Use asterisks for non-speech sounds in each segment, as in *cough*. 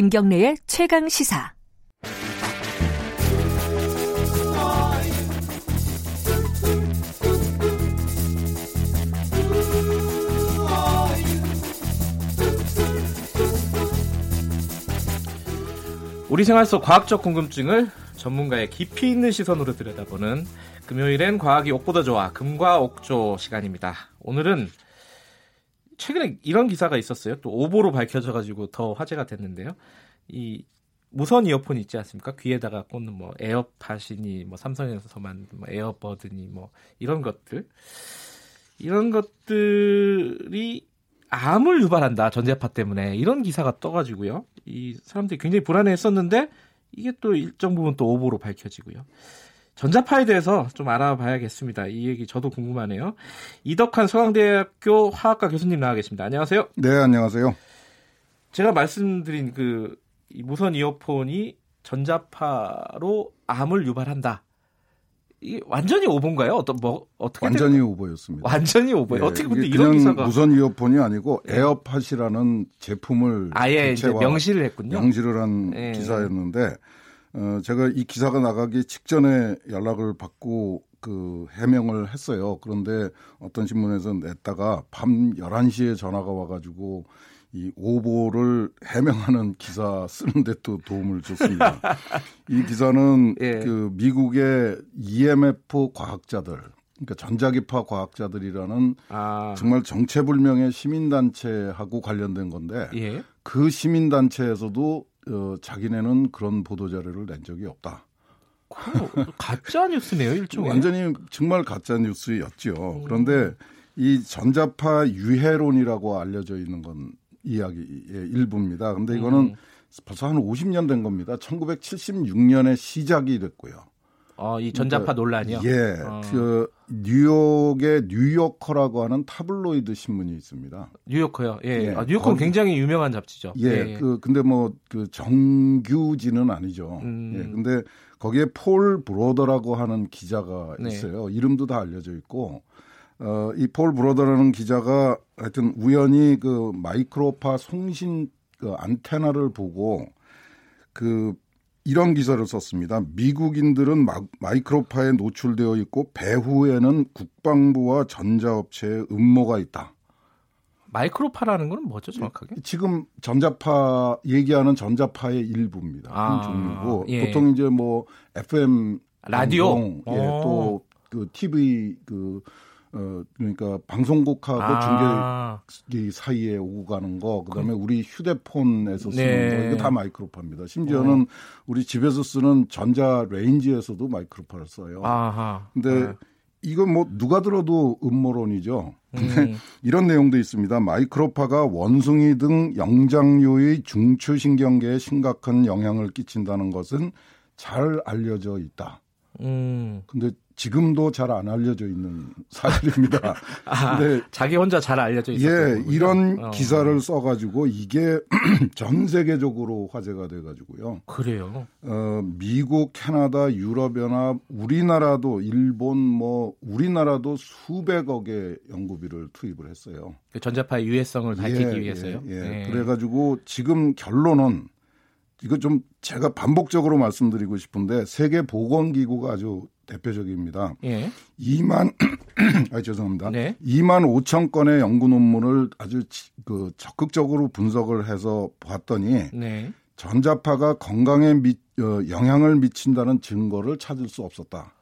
김경래의 최강 시사. 우리 생활 속 과학적 궁금증을 전문가의 깊이 있는 시선으로 들여다보는 금요일엔 과학이 옥보다 좋아 금과 옥조 시간입니다. 오늘은 최근에 이런 기사가 있었어요. 또 오보로 밝혀져 가지고 더 화제가 됐는데요. 이 무선 이어폰 있지 않습니까? 귀에다가 꽂는 뭐 에어팟이니 뭐 삼성에서 만든 뭐 에어버드니 뭐 이런 것들 이런 것들이 암을 유발한다 전자파 때문에 이런 기사가 떠가지고요. 이 사람들이 굉장히 불안해했었는데 이게 또 일정 부분 또 오보로 밝혀지고요. 전자파에 대해서 좀 알아봐야겠습니다. 이 얘기 저도 궁금하네요. 이덕환 서강대학교 화학과 교수님 나와 계십니다. 안녕하세요. 네, 안녕하세요. 제가 말씀드린 그 무선 이어폰이 전자파로 암을 유발한다. 이게 완전히 오보인가요? 어떤 뭐 어떻게 완전히 된... 오보였습니다. 완전히 오보예요. 예, 어떻게 근데 이런 기사가 무선 이어폰이 아니고 예. 에어팟이라는 제품을 아예 명시를 했군요. 명시를 한 예. 기사였는데 어 제가 이 기사가 나가기 직전에 연락을 받고 그 해명을 했어요. 그런데 어떤 신문에서 냈다가 밤 11시에 전화가 와 가지고 이 오보를 해명하는 기사 쓰는데 또 도움을 줬습니다. 이 기사는 *laughs* 예. 그 미국의 EMF 과학자들, 그러니까 전자기파 과학자들이라는 아. 정말 정체불명의 시민단체하고 관련된 건데 예. 그 시민단체에서도 어, 자기네는 그런 보도 자료를 낸 적이 없다. 가짜 뉴스네요, 일종의. 완전히 정말 가짜 뉴스였죠. 음. 그런데 이 전자파 유해론이라고 알려져 있는 건 이야기의 일부입니다. 근데 이거는 음. 벌써 한 50년 된 겁니다. 1976년에 시작이 됐고요. 어, 이 전자파 그러니까, 논란이요? 예. 어. 그 뉴욕의 뉴요커라고 하는 타블로이드 신문이 있습니다. 뉴요커요. 예. 예. 아, 뉴요커는 굉장히 유명한 잡지죠. 예. 예. 그 근데 뭐 그 정규지는 아니죠. 음. 예. 근데 거기에 폴 브로더라고 하는 기자가 네. 있어요. 네. 이름도 다 알려져 있고 어, 이 폴 브로더라는 기자가 하여튼 우연히 그 마이크로파 송신 그 안테나를 보고 그 이런 기사를 썼습니다. 미국인들은 마, 마이크로파에 노출되어 있고 배후에는 국방부와 전자업체의 음모가 있다. 마이크로파라는 건 뭐죠, 정확하게? 지금 전자파 얘기하는 전자파의 일부입니다. 아, 한 종류고 예. 보통 이제 뭐 FM 라디오, 방송, 예, 또그 TV 그 어 그러니까 방송국하고 아. 중계 사이에 오고 가는 거 그다음에 우리 휴대폰에서 쓰는 네. 거 이거 다 마이크로파입니다. 심지어는 어. 우리 집에서 쓰는 전자 레인지에서도 마이크로파를 써요. 아하. 근데 네. 이건 뭐 누가 들어도 음모론이죠. 근데 음. 이런 내용도 있습니다. 마이크로파가 원숭이 등 영장류의 중추신경계에 심각한 영향을 끼친다는 것은 잘 알려져 있다. 음. 근데 지금도 잘 안 알려져 있는 사실입니다. *laughs* 아, 근데 자기 혼자 잘 알려져 있어요. 예, 이런 어. 기사를 써가지고 이게 *clears throat* 전 세계적으로 화제가 돼가지고요. 그래요. 어, 미국, 캐나다, 유럽연합, 우리나라도 일본, 뭐 우리나라도 수백억의 연구비를 투입을 했어요. 그 전자파의 유해성을 밝히기 예, 위해서요. 예, 예. 예. 그래가지고 지금 결론은 이거 좀 제가 반복적으로 말씀드리고 싶은데 세계 보건 기구가 아주 대표적입니다. 예. 2만 *clears throat* 아 죄송합니다. 네. 2만 5천 건의 연구 논문을 아주 그 적극적으로 분석을 해서 봤더니 네. 전자파가 건강에 미, 어, 영향을 미친다는 증거를 찾을 수 없었다.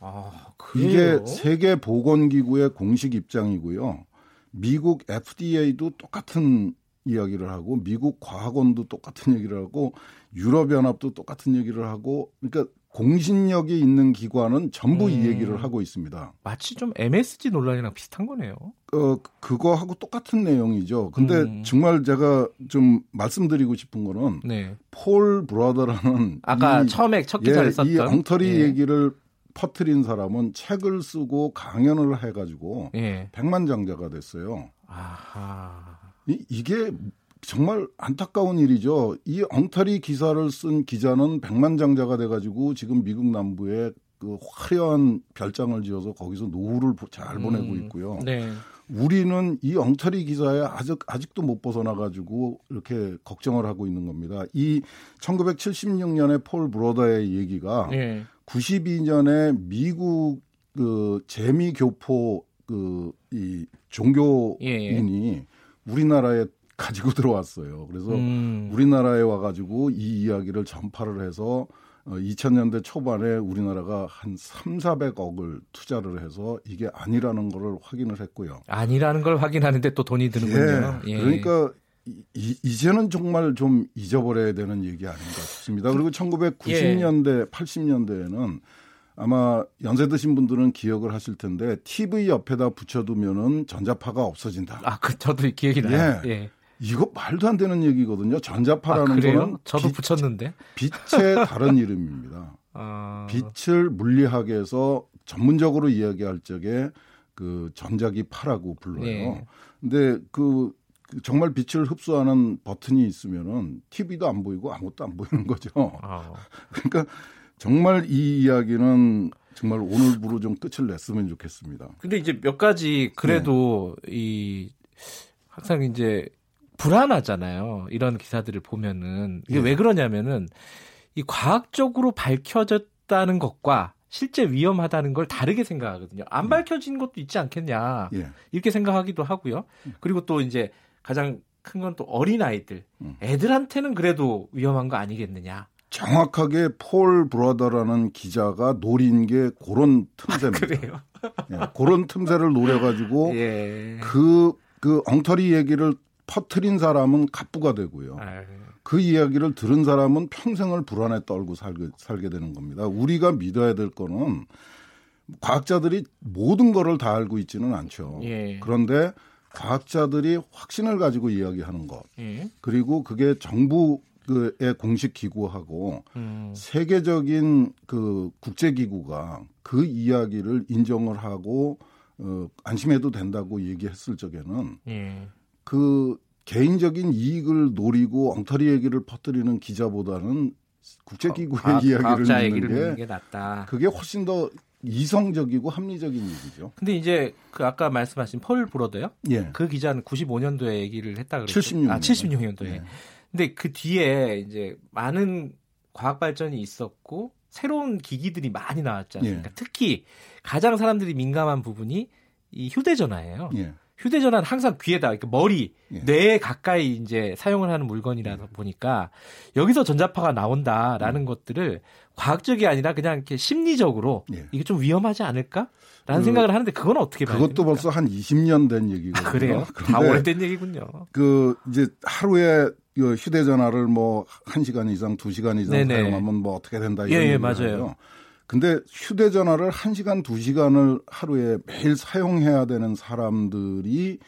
아, 이게 세계 보건기구의 공식 입장이고요. 미국 FDA도 똑같은 이야기를 하고 미국 과학원도 똑같은 얘기를 하고 유럽연합도 똑같은 얘기를 하고 그러니까 공신력이 있는 기관은 전부 음. 이 얘기를 하고 있습니다. 마치 좀 MSG 논란이랑 비슷한 거네요. 어, 그거하고 똑같은 내용이죠. 근데 음. 정말 제가 좀 말씀드리고 싶은 거는 네. 폴 브라더라는 아까 이, 처음에 첫 기사를 예, 썼던 이 엉터리 예. 얘기를 퍼트린 사람은 책을 쓰고 강연을 해가지고 예. 백만장자가 됐어요. 아하. 이, 이게 정말 안타까운 일이죠. 이 엉터리 기사를 쓴 기자는 백만장자가 돼가지고 지금 미국 남부에 그 화려한 별장을 지어서 거기서 노후를 잘 보내고 음, 있고요. 네. 우리는 이 엉터리 기사에 아직 아직도 못 벗어나 가지고 이렇게 걱정을 하고 있는 겁니다. 이 1976년에 폴 브로더의 얘기가 예. 92년에 미국 그 재미 교포 그 이 종교인이 예. 우리나라에 가지고 *laughs* 들어왔어요. 그래서 음. 우리나라에 와가지고 이 이야기를 전파를 해서 2000년대 어, 초반에 우리나라가 한 3, 400억을 투자를 해서 이게 아니라는 거를 확인을 했고요. 아니라는 걸 확인하는데 또 돈이 드는군요. 예. 예. 그러니까 이, 이제는 정말 좀 잊어버려야 되는 얘기 아닌가 싶습니다. 그리고 1990년대, 예. 80년대에는 아마 연세 드신 분들은 기억을 하실 텐데 TV 옆에다 붙여두면은 전자파가 없어진다. 아, 그 저도 기억이 나요. 예. 예. 이거 말도 안 되는 얘기거든요. 전자파라는 아, 거는 저도 빛, 붙였는데 빛의 다른 이름입니다. *laughs* 아... 빛을 물리학에서 전문적으로 이야기할 적에 그 전자기 파라고 불러요. 네. 근데 그, 그 정말 빛을 흡수하는 버튼이 있으면은 TV도 안 보이고 아무것도 안 보이는 거죠. 아... *laughs* 그러니까 정말 이 이야기는 정말 오늘부로 좀 끝을 냈으면 좋겠습니다. 근데 이제 몇 가지 그래도 네. 이 항상 이제 불안하잖아요. 이런 기사들을 보면은 이게 네. 왜 그러냐면은 이 과학적으로 밝혀졌다는 것과 실제 위험하다는 걸 다르게 생각하거든요. 안 음. 밝혀진 것도 있지 않겠냐 예. 이렇게 생각하기도 하고요. 음. 그리고 또 이제 가장 큰 건 또 어린 아이들, 음. 애들한테는 그래도 위험한 거 아니겠느냐. 정확하게 폴 브라더라는 기자가 노린 게 그런 틈새입니다. 그래요? 예, 그런 틈새를 노려가지고 *laughs* 예. 그, 그 엉터리 얘기를 퍼트린 사람은 갑부가 되고요. 아유. 그 이야기를 들은 사람은 평생을 불안에 떨고 살게, 살게 되는 겁니다. 우리가 믿어야 될 거는 과학자들이 모든 거를 다 알고 있지는 않죠. 예. 그런데 과학자들이 확신을 가지고 이야기하는 것, 예. 그리고 그게 정부 의 공식 기구하고 음. 세계적인 그 국제 기구가 그 이야기를 인정을 하고 어, 안심해도 된다고 얘기했을 적에는 예. 그 개인적인 이익을 노리고 엉터리 얘기를 퍼뜨리는 기자보다는 국제 기구의 어, 이야기를 듣는 게, 게 낫다. 그게 훨씬 더 이성적이고 합리적인 얘기죠. 근데 이제 그 아까 말씀하신 펄 브로더요? 예. 그 기자는 95년도에 얘기를 했다 그랬죠. 76년. 아, 76년도에. 예. 근데 그 뒤에 이제 많은 과학 발전이 있었고 새로운 기기들이 많이 않습니까? 예. 특히 가장 사람들이 민감한 부분이 이 휴대전화예요. 예. 휴대전화는 항상 귀에다 그러니까 머리 예. 뇌에 가까이 이제 사용을 하는 물건이라서 예. 보니까 여기서 전자파가 나온다라는 음. 것들을 과학적이 아니라 그냥 이렇게 심리적으로 예. 이게 좀 위험하지 않을까? 라는 그, 생각을 하는데 그건 어떻게 봐요? 그것도 벌써 한 20년 된 얘기거든요. 아, 그래요? 다 오래된 얘기군요. 그 이제 하루에 그 휴대전화를 뭐 1시간 이상, 2시간 이상 네네. 사용하면 뭐 어떻게 된다 이런 예, 예, 맞아요. 근데 휴대전화를 1시간, 2시간을 하루에 매일 사용해야 되는 사람들이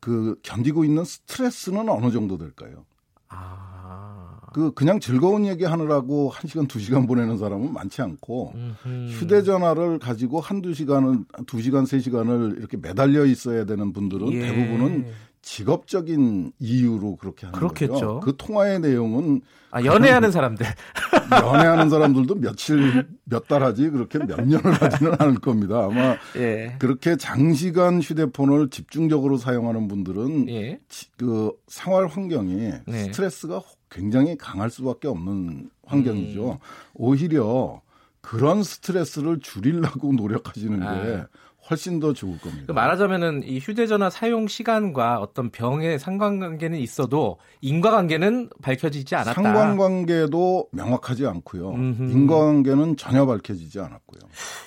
그 견디고 있는 스트레스는 어느 정도 될까요? 아. 그 그냥 즐거운 얘기 하느라고 1시간, 2시간 보내는 사람은 많지 않고 음흠. 휴대전화를 가지고 한두 시간은 2시간, 3시간을 이렇게 매달려 있어야 되는 분들은 예. 대부분은 직업적인 이유로 그렇게 하는 그렇겠죠. 거죠. 그 통화의 내용은 아, 연애하는 사람들 *laughs* 연애하는 사람들도 *laughs* 며칠 몇 달 하지 그렇게 몇 년을 하지는 않을 겁니다. 아마 예. 그렇게 장시간 휴대폰을 집중적으로 사용하는 분들은 예. 그 생활 환경이 네. 스트레스가 굉장히 강할 수밖에 없는 환경이죠. 음. 오히려 그런 스트레스를 줄이려고 *laughs* 노력하시는 게 아. 훨씬 더 좋을 겁니다. 그 말하자면은 이 휴대전화 사용 시간과 어떤 병의 상관관계는 있어도 인과관계는 밝혀지지 않았다. 상관관계도 명확하지 않고요. 음흠. 인과관계는 전혀 밝혀지지 않았고요.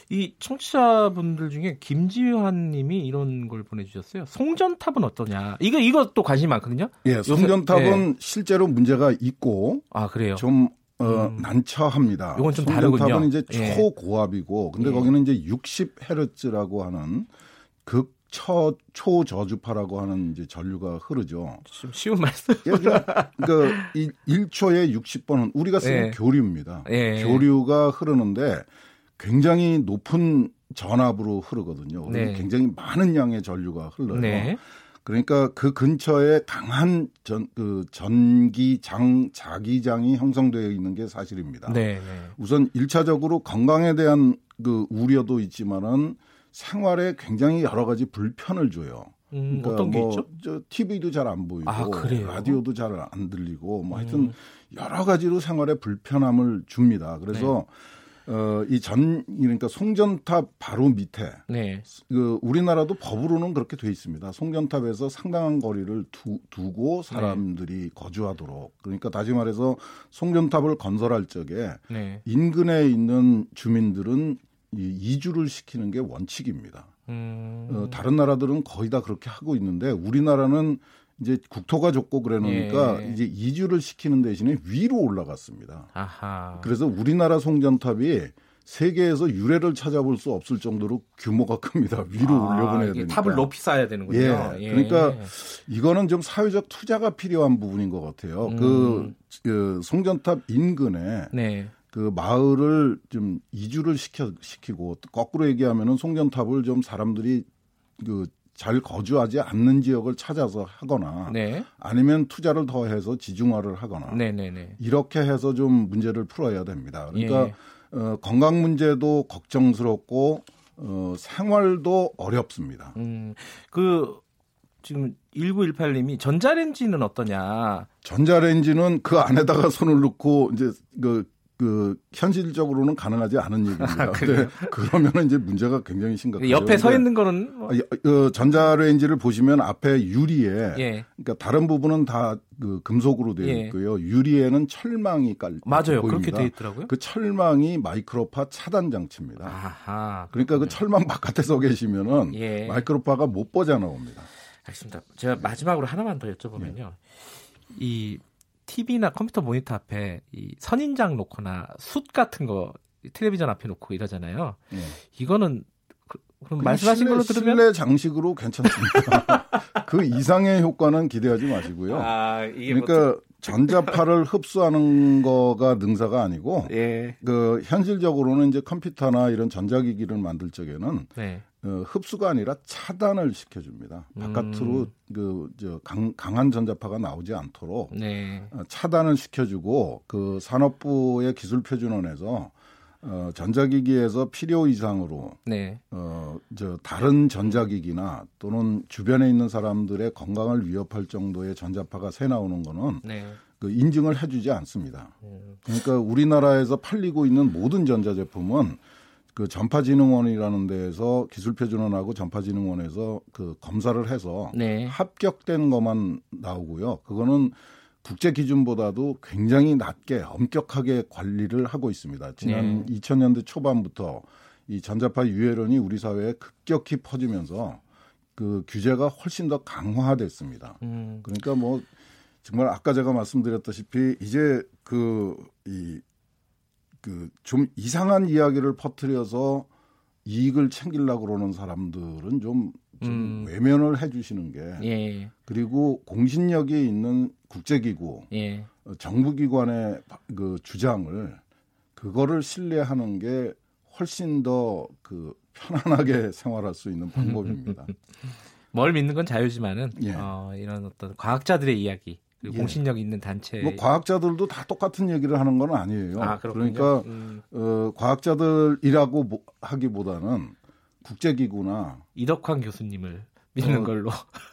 이 청취자분들 중에 김지환님이 이런 걸 보내주셨어요. 송전탑은 어떠냐? 이거 이거 또 관심 많거든요. 예, 송전탑은 예. 실제로 문제가 있고 아 그래요. 좀 어, 음. 난처합니다. 이건 좀 다르군요. 탑은 이제 예. 초고압이고, 근데 예. 거기는 이제 60헤르츠라고 하는 극 초, 초저주파라고 하는 이제 전류가 흐르죠. 좀 쉬운 말씀. 예, 그러니까, 그러니까 1초에 60번은 우리가 쓰는 예. 교류입니다. 예. 교류가 흐르는데 굉장히 높은 전압으로 흐르거든요. 네. 굉장히 많은 양의 전류가 흘러요. 네. 그러니까 그 근처에 강한 전, 그 전기장, 자기장이 형성되어 있는 게 사실입니다. 네, 네. 우선 1차적으로 건강에 대한 그 우려도 있지만은 생활에 굉장히 여러 가지 불편을 줘요. 음, 그러니까 어떤 게 뭐, 있죠? 저 TV도 잘 안 보이고 아, 라디오도 잘 안 들리고 뭐 하여튼 음. 여러 가지로 생활에 불편함을 줍니다. 그래서 네. 어, 이 전, 그러니까 송전탑 바로 밑에. 네. 그, 우리나라도 법으로는 그렇게 돼 있습니다. 송전탑에서 상당한 거리를 두, 두고 사람들이 네. 거주하도록. 그러니까 다시 말해서 송전탑을 건설할 적에 네. 인근에 있는 주민들은 이 이주를 시키는 게 원칙입니다. 음. 어, 다른 나라들은 거의 다 그렇게 하고 있는데 우리나라는 이제 국토가 좁고 그래놓으니까 예. 이제 이주를 시키는 대신에 위로 올라갔습니다. 아하. 그래서 우리나라 송전탑이 세계에서 유래를 찾아볼 수 없을 정도로 규모가 큽니다. 위로 아, 올려보내야 되니까. 탑을 높이 쌓아야 되는군요. 예. 예. 그러니까 이거는 좀 사회적 투자가 필요한 부분인 것 같아요. 음. 그, 그 송전탑 인근에 네. 그 마을을 좀 이주를 시켜 시키고 거꾸로 얘기하면은 송전탑을 좀 사람들이 그 잘 거주하지 않는 지역을 찾아서 하거나 네. 아니면 투자를 더해서 지중화를 하거나 네네네. 네, 네. 이렇게 해서 좀 문제를 풀어야 됩니다. 그러니까 예. 어, 건강 문제도 걱정스럽고 어, 생활도 어렵습니다. 음, 그 지금 1918님이 전자레인지는 어떠냐? 전자레인지는 그 안에다가 손을 넣고 이제 그 그 현실적으로는 가능하지 않은 *laughs* 얘기입니다. 아, 근데 그러면은 이제 문제가 굉장히 심각해요. 옆에 서 있는 거는 뭐. 어, 전자레인지를 보시면 앞에 유리에 예. 그러니까 다른 부분은 다 그 금속으로 되어 예. 있고요. 유리에는 철망이 깔 맞아요. 보입니다. 그렇게 되어 있더라고요. 그 철망이 마이크로파 차단 장치입니다. 아하, 그러니까 그 철망 바깥에 서 계시면은 예. 마이크로파가 못 뻗어 나옵니다. 알겠습니다. 제가 마지막으로 하나만 더 여쭤보면요. 예. 이 TV나 컴퓨터 모니터 앞에 이 선인장 놓거나 숯 같은 거 텔레비전 앞에 놓고 이러잖아요. 네. 이거는 그, 그럼 말씀하신 실내, 걸로 들으면 실내 장식으로 괜찮습니다. *laughs* 그 이상의 효과는 기대하지 마시고요. 아, 그러니까 뭐... 전자파를 흡수하는 거가 능사가 아니고 예. 그 현실적으로는 이제 컴퓨터나 이런 전자기기를 만들 적에는 네. 어, 흡수가 아니라 차단을 시켜줍니다. 바깥으로 음. 그저 강한 전자파가 나오지 않도록 네. 어, 차단을 시켜주고 그 산업부의 기술표준원에서 어, 전자기기에서 필요 이상으로 네. 어, 저 다른 전자기기나 또는 주변에 있는 사람들의 건강을 위협할 정도의 전자파가 새 나오는 거는 네. 그 인증을 해주지 않습니다. 음. 그러니까 우리나라에서 팔리고 있는 모든 전자제품은 그 전파진흥원이라는 데에서 기술표준원하고 전파진흥원에서 그 검사를 해서 네. 합격된 것만 나오고요. 그거는 국제 기준보다도 굉장히 낮게 엄격하게 관리를 하고 있습니다. 지난 네. 2000년대 초반부터 이 전자파 유해론이 우리 사회에 급격히 퍼지면서 그 규제가 훨씬 더 강화됐습니다. 음. 그러니까 뭐 정말 아까 제가 말씀드렸다시피 이제 그 이 그 좀 이상한 이야기를 퍼뜨려서 이익을 챙기려고 그러는 사람들은 좀, 좀 음. 외면을 해 주시는 게 예. 그리고 공신력이 있는 국제기구 예. 어, 정부기관의 그 주장을 그거를 신뢰하는 게 훨씬 더 그 편안하게 *laughs* 생활할 수 있는 방법입니다. *laughs* 뭘 믿는 건 자유지만은 예. 어, 이런 어떤 과학자들의 이야기 그리고 예. 공신력 있는 단체. 뭐 과학자들도 다 똑같은 얘기를 하는 건 아니에요. 아, 그러니까 음. 어, 과학자들이라고 하기보다는 국제기구나 이덕환 교수님을 믿는 어, 걸로.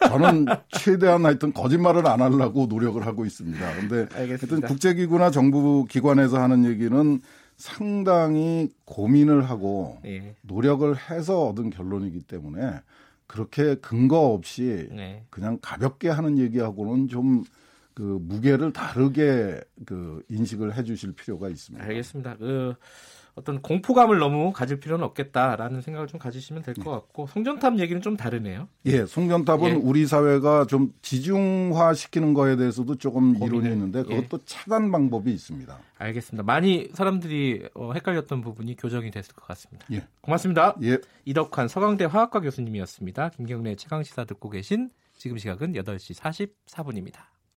저는 *laughs* 최대한 하여튼 거짓말을 안 하려고 노력을 하고 있습니다. 근데 하여튼 국제기구나 정부 기관에서 하는 얘기는 상당히 고민을 하고 예. 노력을 해서 얻은 결론이기 때문에 그렇게 근거 없이 네. 그냥 가볍게 하는 얘기하고는 좀 그 무게를 다르게 그 인식을 해주실 필요가 있습니다. 알겠습니다. 그 어떤 공포감을 너무 가질 필요는 없겠다라는 생각을 좀 가지시면 될 것 같고 송전탑 얘기는 좀 다르네요. 예, 송전탑은 예. 우리 사회가 좀 지중화 시키는 거에 대해서도 조금 이론이 있는데 예. 그것도 예. 차단 방법이 있습니다. 알겠습니다. 많이 사람들이 어, 헷갈렸던 부분이 교정이 됐을 것 같습니다. 예. 고맙습니다. 예. 이덕환 서강대 화학과 교수님이었습니다. 김경래 최강 시사 듣고 계신 지금 시각은 8시 44분입니다.